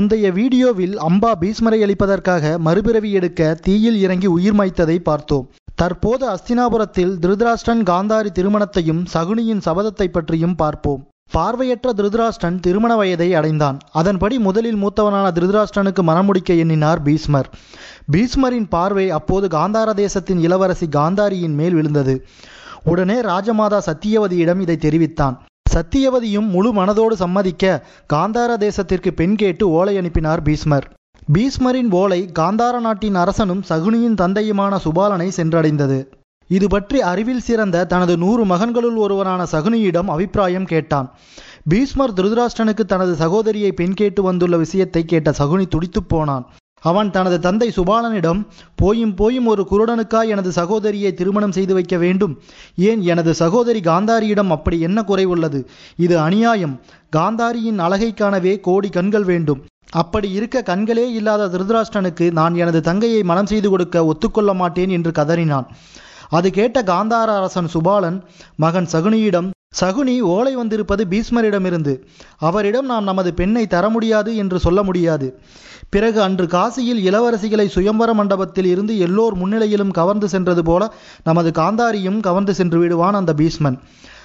முந்தைய வீடியோவில் அம்பா பீஸ்மரை அளிப்பதற்காக மறுபிறவி எடுக்க தீயில் இறங்கி உயிர் மாய்த்ததை பார்த்தோம். தற்போது அஸ்தினாபுரத்தில் திருதராஷ்டன் காந்தாரி திருமணத்தையும் சகுனியின் சபதத்தை பற்றியும் பார்ப்போம். பார்வையற்ற திருதராஷ்டன் திருமண வயதை அடைந்தான். அதன்படி முதலில் மூத்தவனான திருதராஷ்டனுக்கு மணமுடிக்க எண்ணினார் பீஸ்மர் பீஸ்மரின் பார்வை அப்போது காந்தார தேசத்தின் இளவரசி காந்தாரியின் மேல் விழுந்தது. உடனே ராஜமாதா சத்தியவதியிடம் இதை தெரிவித்தான். சத்தியவதியும் முழு மனதோடு சம்மதிக்க காந்தார தேசத்திற்கு பெண் கேட்டு ஓலை அனுப்பினார் பீஸ்மர் பீஸ்மரின் ஓலை காந்தார நாட்டின் அரசனும் சகுனியின் தந்தையுமான சுபாலனை சென்றடைந்தது. இது பற்றி அறிவில் சிறந்த தனது நூறு மகன்களுள் ஒருவரான சகுனியிடம் அபிப்பிராயம் கேட்டான். பீஸ்மர் திருதராஷ்டனுக்கு தனது சகோதரியை பெண் கேட்டு வந்துள்ள விஷயத்தை கேட்ட சகுனி துடித்துப் போனான். அவன் தனது தந்தை சுபாலனிடம் போயும் போயும் ஒரு குருடனுக்காய் எனது சகோதரியை திருமணம் செய்து வைக்க வேண்டும். ஏன் எனது சகோதரி காந்தாரியிடம் அப்படி என்ன குறைவுள்ளது இது அநியாயம். காந்தாரியின் அழகை காணவே கோடி கண்கள் வேண்டும். அப்படி இருக்க கண்களே இல்லாத திருதராஷ்டனுக்கு நான் எனது தங்கையை மனம் செய்து கொடுக்க ஒத்துக்கொள்ள மாட்டேன் என்று கதறினான். அது கேட்ட காந்தார அரசன் சுபாலன் மகன் சகுனியிடம் சகுனி ஓலை வந்திருப்பது பீஷ்மரிடமிருந்து. அவரிடம் நாம் நமது பெண்ணை தர முடியாது என்று சொல்ல முடியாது. பிறகு அன்று காசியில் இளவரசிகளை சுயம்பர மண்டபத்தில் இருந்து எல்லோர் முன்னிலையிலும் கவர்ந்து சென்றது போல நமது காந்தாரியும் கவர்ந்து சென்று விடுவான் அந்த பீஷ்மன்.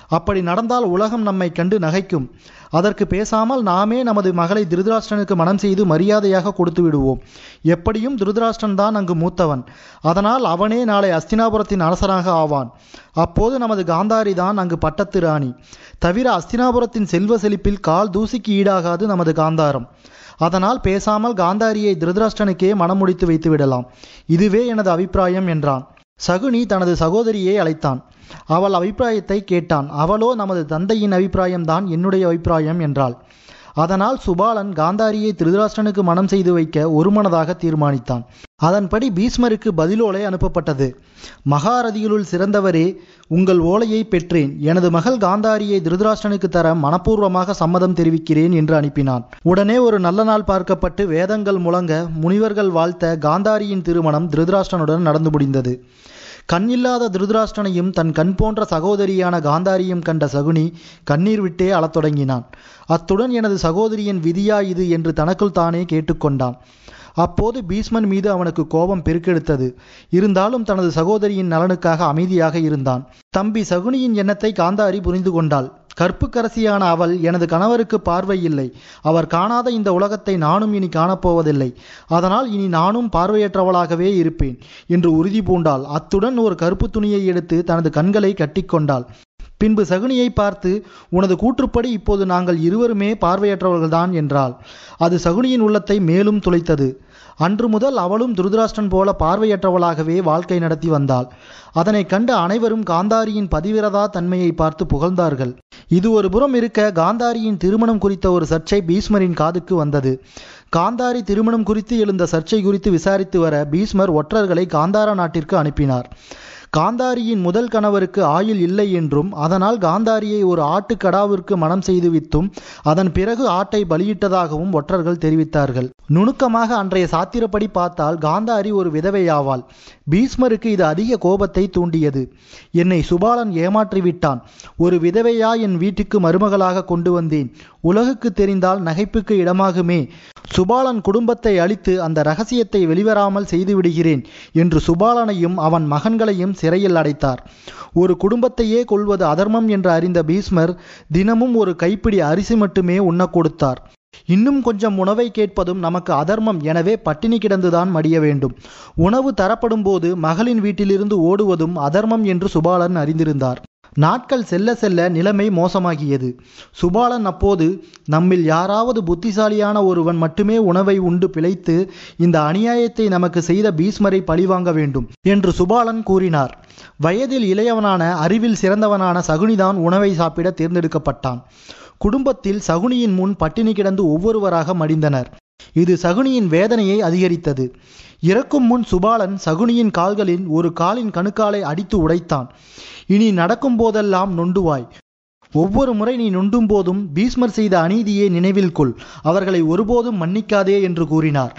அப்படி நடந்தால் உலகம் நம்மை கண்டு நகைக்கும். அதற்கு பேசாமல் நாமே நமது மகளை திருதராஷ்டிரனுக்கு மனம் செய்து மரியாதையாக கொடுத்து விடுவோம். எப்படியும் திருதராஷ்டிரன் தான் அங்கு மூத்தவன். அதனால் அவனே நாளை அஸ்தினாபுரத்தின் அரசனாக ஆவான். அப்போது நமது காந்தாரி தான் அங்கு பட்டத்து ராணி. தவிர அஸ்தினாபுரத்தின் செல்வ செழிப்பில் கால் தூசிக்கு ஈடாகாது நமது காந்தாரம். அதனால் பேசாமல் காந்தாரியை திருதராஷ்டனுக்கே மனம் முடித்து வைத்து விடலாம். இதுவே எனது அபிப்பிராயம் என்றான். சகுனி தனது சகோதரியை அழைத்தான். அவள் அபிப்பிராயத்தை கேட்டான். அவளோ நமது தந்தையின் அபிப்பிராயம்தான் என்னுடைய அபிப்பிராயம் என்றாள். அதனால் சுபாலன் காந்தாரியை திருதராஷ்டனுக்கு மனம் செய்து வைக்க ஒருமனதாக தீர்மானித்தான். அதன்படி பீஷ்மருக்கு பதிலோலை அனுப்பப்பட்டது. மகாரதிகளுள் சிறந்தவரே உங்கள் ஓலையை பெற்றேன். எனது மகள் காந்தாரியை திருதராஷ்டனுக்கு தர மனப்பூர்வமாக சம்மதம் தெரிவிக்கிறேன் என்று அனுப்பினான். உடனே ஒரு நல்ல நாள் பார்க்கப்பட்டு வேதங்கள் முழங்க முனிவர்கள் வாழ்த்த காந்தாரியின் திருமணம் திருதராஷ்டனுடன் நடந்து முடிந்தது. கண்ணில்லாத திருதராஷ்டனையும் தன் கண் போன்ற சகோதரியான காந்தாரியும் கண்ட சகுனி கண்ணீர் விட்டே அழத் தொடங்கினான். அத்துடன் எனது சகோதரியின் விதியா இது என்று தனக்குள் தானே கேட்டுக்கொண்டான். அப்போது பீஷ்மன் மீது அவனுக்கு கோபம் பெருக்கெடுத்தது. இருந்தாலும் தனது சகோதரியின் நலனுக்காக அமைதியாக இருந்தான். தம்பி சகுனியின் எண்ணத்தை காந்தாரி புரிந்து கொண்டாள். கற்புக்கரசியான அவள் எனது கணவருக்கு பார்வை இல்லை அவர் காணாத இந்த உலகத்தை நானும் இனி காணப்போவதில்லை. அதனால் இனி நானும் பார்வையற்றவளாகவே இருப்பேன். என்று உறுதி பூண்டாள். அத்துடன் ஒரு கருப்பு துணியை எடுத்து தனது கண்களை கட்டிக்கொண்டாள். பின்பு சகுனியை பார்த்து உனது கூற்றுப்படி இப்போது நாங்கள் இருவருமே பார்வையற்றவர்கள்தான் என்றாள். அது சகுனியின் உள்ளத்தை மேலும் துளைத்தது. அன்று முதல் அவளும் துருதராஷ்டன் போல பார்வையற்றவளாகவே வாழ்க்கை நடத்தி வந்தாள். அதனை கண்ட அனைவரும் காந்தாரியின் பதிவிரதா தன்மையை பார்த்து புகழ்ந்தார்கள். இது ஒரு புறம் இருக்க காந்தாரியின் திருமணம் குறித்த ஒரு சர்ச்சை பீஸ்மரின் காதுக்கு வந்தது. காந்தாரி திருமணம் குறித்து எழுந்த சர்ச்சை குறித்து விசாரித்து வர பீஸ்மர் ஒற்றர்களை காந்தாரா நாட்டிற்கு அனுப்பினார். காந்தாரியின் முதல் கணவருக்கு ஆயுள் இல்லை என்றும் அதனால் காந்தாரியை ஒரு ஆட்டுக்கடாவிற்கு மனம் செய்து வித்தும் அதன் பிறகு ஆட்டை பலியிட்டதாகவும் ஒற்றர்கள் தெரிவித்தார்கள். நுணுக்கமாக அன்றைய சாத்திரப்படி பார்த்தால் காந்தாரி ஒரு விதவையாவாள். பீஷ்மருக்கு இது அதிக கோபத்தை தூண்டியது. என்னை சுபாலன் ஏமாற்றிவிட்டான். ஒரு விதவையா என் வீட்டுக்கு மருமகளாக கொண்டு வந்தேன். உலகுக்கு தெரிந்தால் நகைப்புக்கு இடமாகுமே. சுபாலன் குடும்பத்தை அழித்து அந்த ரகசியத்தை வெளிவராமல் செய்துவிடுகிறேன் என்று சுபாலனையும் அவன் மகன்களையும் சிறையில் அடைத்தார். ஒரு குடும்பத்தையே கொள்வது அதர்மம் என்று அறிந்த பீஷ்மர் தினமும் ஒரு கைப்பிடி அரிசி மட்டுமே உண்ண கொடுத்தார். இன்னும் கொஞ்சம் உணவை கேட்பதும் நமக்கு அதர்மம். எனவே பட்டினி கிடந்துதான் மடிய வேண்டும். உணவு தரப்படும் போது மகளின் வீட்டிலிருந்து ஓடுவதும் அதர்மம் என்று சுபாலன் அறிந்திருந்தார். நாட்கள் செல்ல செல்ல நிலைமை மோசமாகியது. சுபாலன் அப்போது நம்மில் யாராவது புத்திசாலியான ஒருவன் மட்டுமே உணவை உண்டு பிழைத்து இந்த அநியாயத்தை நமக்கு செய்த பீஸ்மரை பழிவாங்க வேண்டும் என்று சுபாலன் கூறினார். வயதில் இளையவனான அறிவில் சிறந்தவனான சகுனிதான் உணவை சாப்பிட தேர்ந்தெடுக்கப்பட்டான். குடும்பத்தில் சகுனியின் முன் பட்டினி கிடந்து ஒவ்வொருவராக மடிந்தனர். இது சகுனியின் வேதனையை அதிகரித்தது. இறக்கும் முன் சுபாலன் சகுனியின் கால்களில் ஒரு காலின் கணுக்காலை அடித்து உடைத்தான். இனி நடக்கும் போதெல்லாம் நொண்டுவாய். ஒவ்வொரு முறை நீ நொண்டும் போதும் பீஷ்மர் செய்த அநீதியை நினைவில் கொள். அவர்களை ஒருபோதும் மன்னிக்காதே என்று கூறினார்.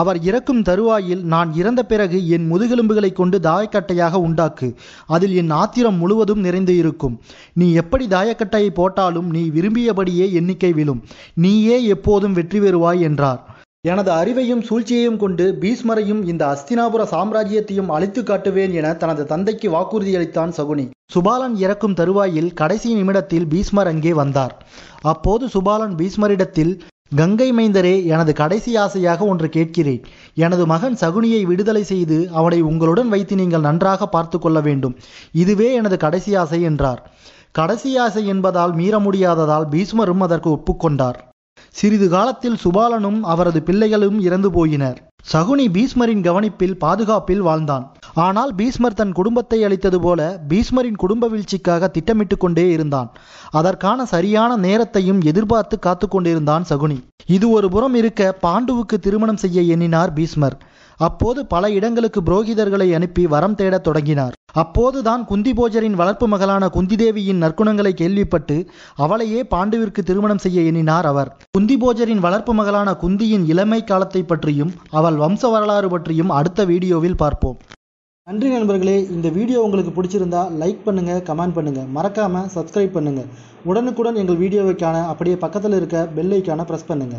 அவர் இறக்கும் தருவாயில் நான் இறந்த பிறகு என் முதுகெலும்புகளை கொண்டு தாயக்கட்டையாக உண்டாக்கு. அதில் என் ஆத்திரம் முழுவதும் நிறைந்து இருக்கும். நீ எப்படி தாயக்கட்டையை போட்டாலும் நீ விரும்பியபடியே எண்ணிக்கை விழும். நீயே எப்போதும் வெற்றி பெறுவாய் என்றார். எனது அறிவையும் சூழ்ச்சியையும் கொண்டு பீஸ்மரையும் இந்த அஸ்தினாபுர சாம்ராஜ்யத்தையும் அழித்து காட்டுவேன் என தனது தந்தைக்கு வாக்குறுதியளித்தான் சகுனி. சுபாலன் இறக்கும் தருவாயில் கடைசி நிமிடத்தில் பீஷ்மர் அங்கே வந்தார். அப்போது சுபாலன் பீஷ்மரிடத்தில் கங்கை மைந்தரே எனது கடைசி ஆசையாக ஒன்று கேட்கிறேன். எனது மகன் சகுனியை விடுதலை செய்து அவனை உங்களுடன் வைத்து நீங்கள் நன்றாக பார்த்து கொள்ள வேண்டும். இதுவே எனது கடைசி ஆசை என்றார். கடைசி ஆசை என்பதால் மீற முடியாததால் பீஷ்மரும் அதற்கு ஒப்புக்கொண்டார். சிறிது காலத்தில் சுபாலனும் அவரது பிள்ளைகளும் இறந்து போயினர். சகுனி பீஷ்மரின் கவனிப்பில் பாதுகாப்பில் வாழ்ந்தான். ஆனால் பீஷ்மர் தன் குடும்பத்தை அளித்தது போல பீஷ்மரின் குடும்ப வீழ்ச்சிக்காக திட்டமிட்டு கொண்டே இருந்தான். அதற்கான சரியான நேரத்தையும் எதிர்பார்த்து காத்து கொண்டிருந்தான் சகுனி. இது ஒரு புறம் இருக்க பாண்டுவுக்கு திருமணம் செய்ய எண்ணினார் பீஷ்மர். அப்போது பல இடங்களுக்கு புரோகிதர்களை அனுப்பி வரம் தேடத் தொடங்கினார். அப்போதுதான் குந்திபோஜரின் வளர்ப்பு மகளான குந்திதேவியின் நற்குணங்களை கேள்விப்பட்டு அவளையே பாண்டுவிற்கு திருமணம் செய்ய எண்ணினார் அவர். குந்திபோஜரின் வளர்ப்பு மகளான குந்தியின் இளமை காலத்தை பற்றியும் அவள் வம்ச வரலாறு பற்றியும் அடுத்த வீடியோவில் பார்ப்போம். நன்றி நண்பர்களே இந்த வீடியோ உங்களுக்கு பிடிச்சிருந்தா லைக் பண்ணுங்க கமெண்ட் பண்ணுங்க. மறக்காம சப்ஸ்கிரைப் பண்ணுங்க. உடனுக்குடன் எங்கள் வீடியோவைக்கான அப்படியே பக்கத்தில் இருக்க பெல் ஐக்கான பிரஸ் பண்ணுங்க.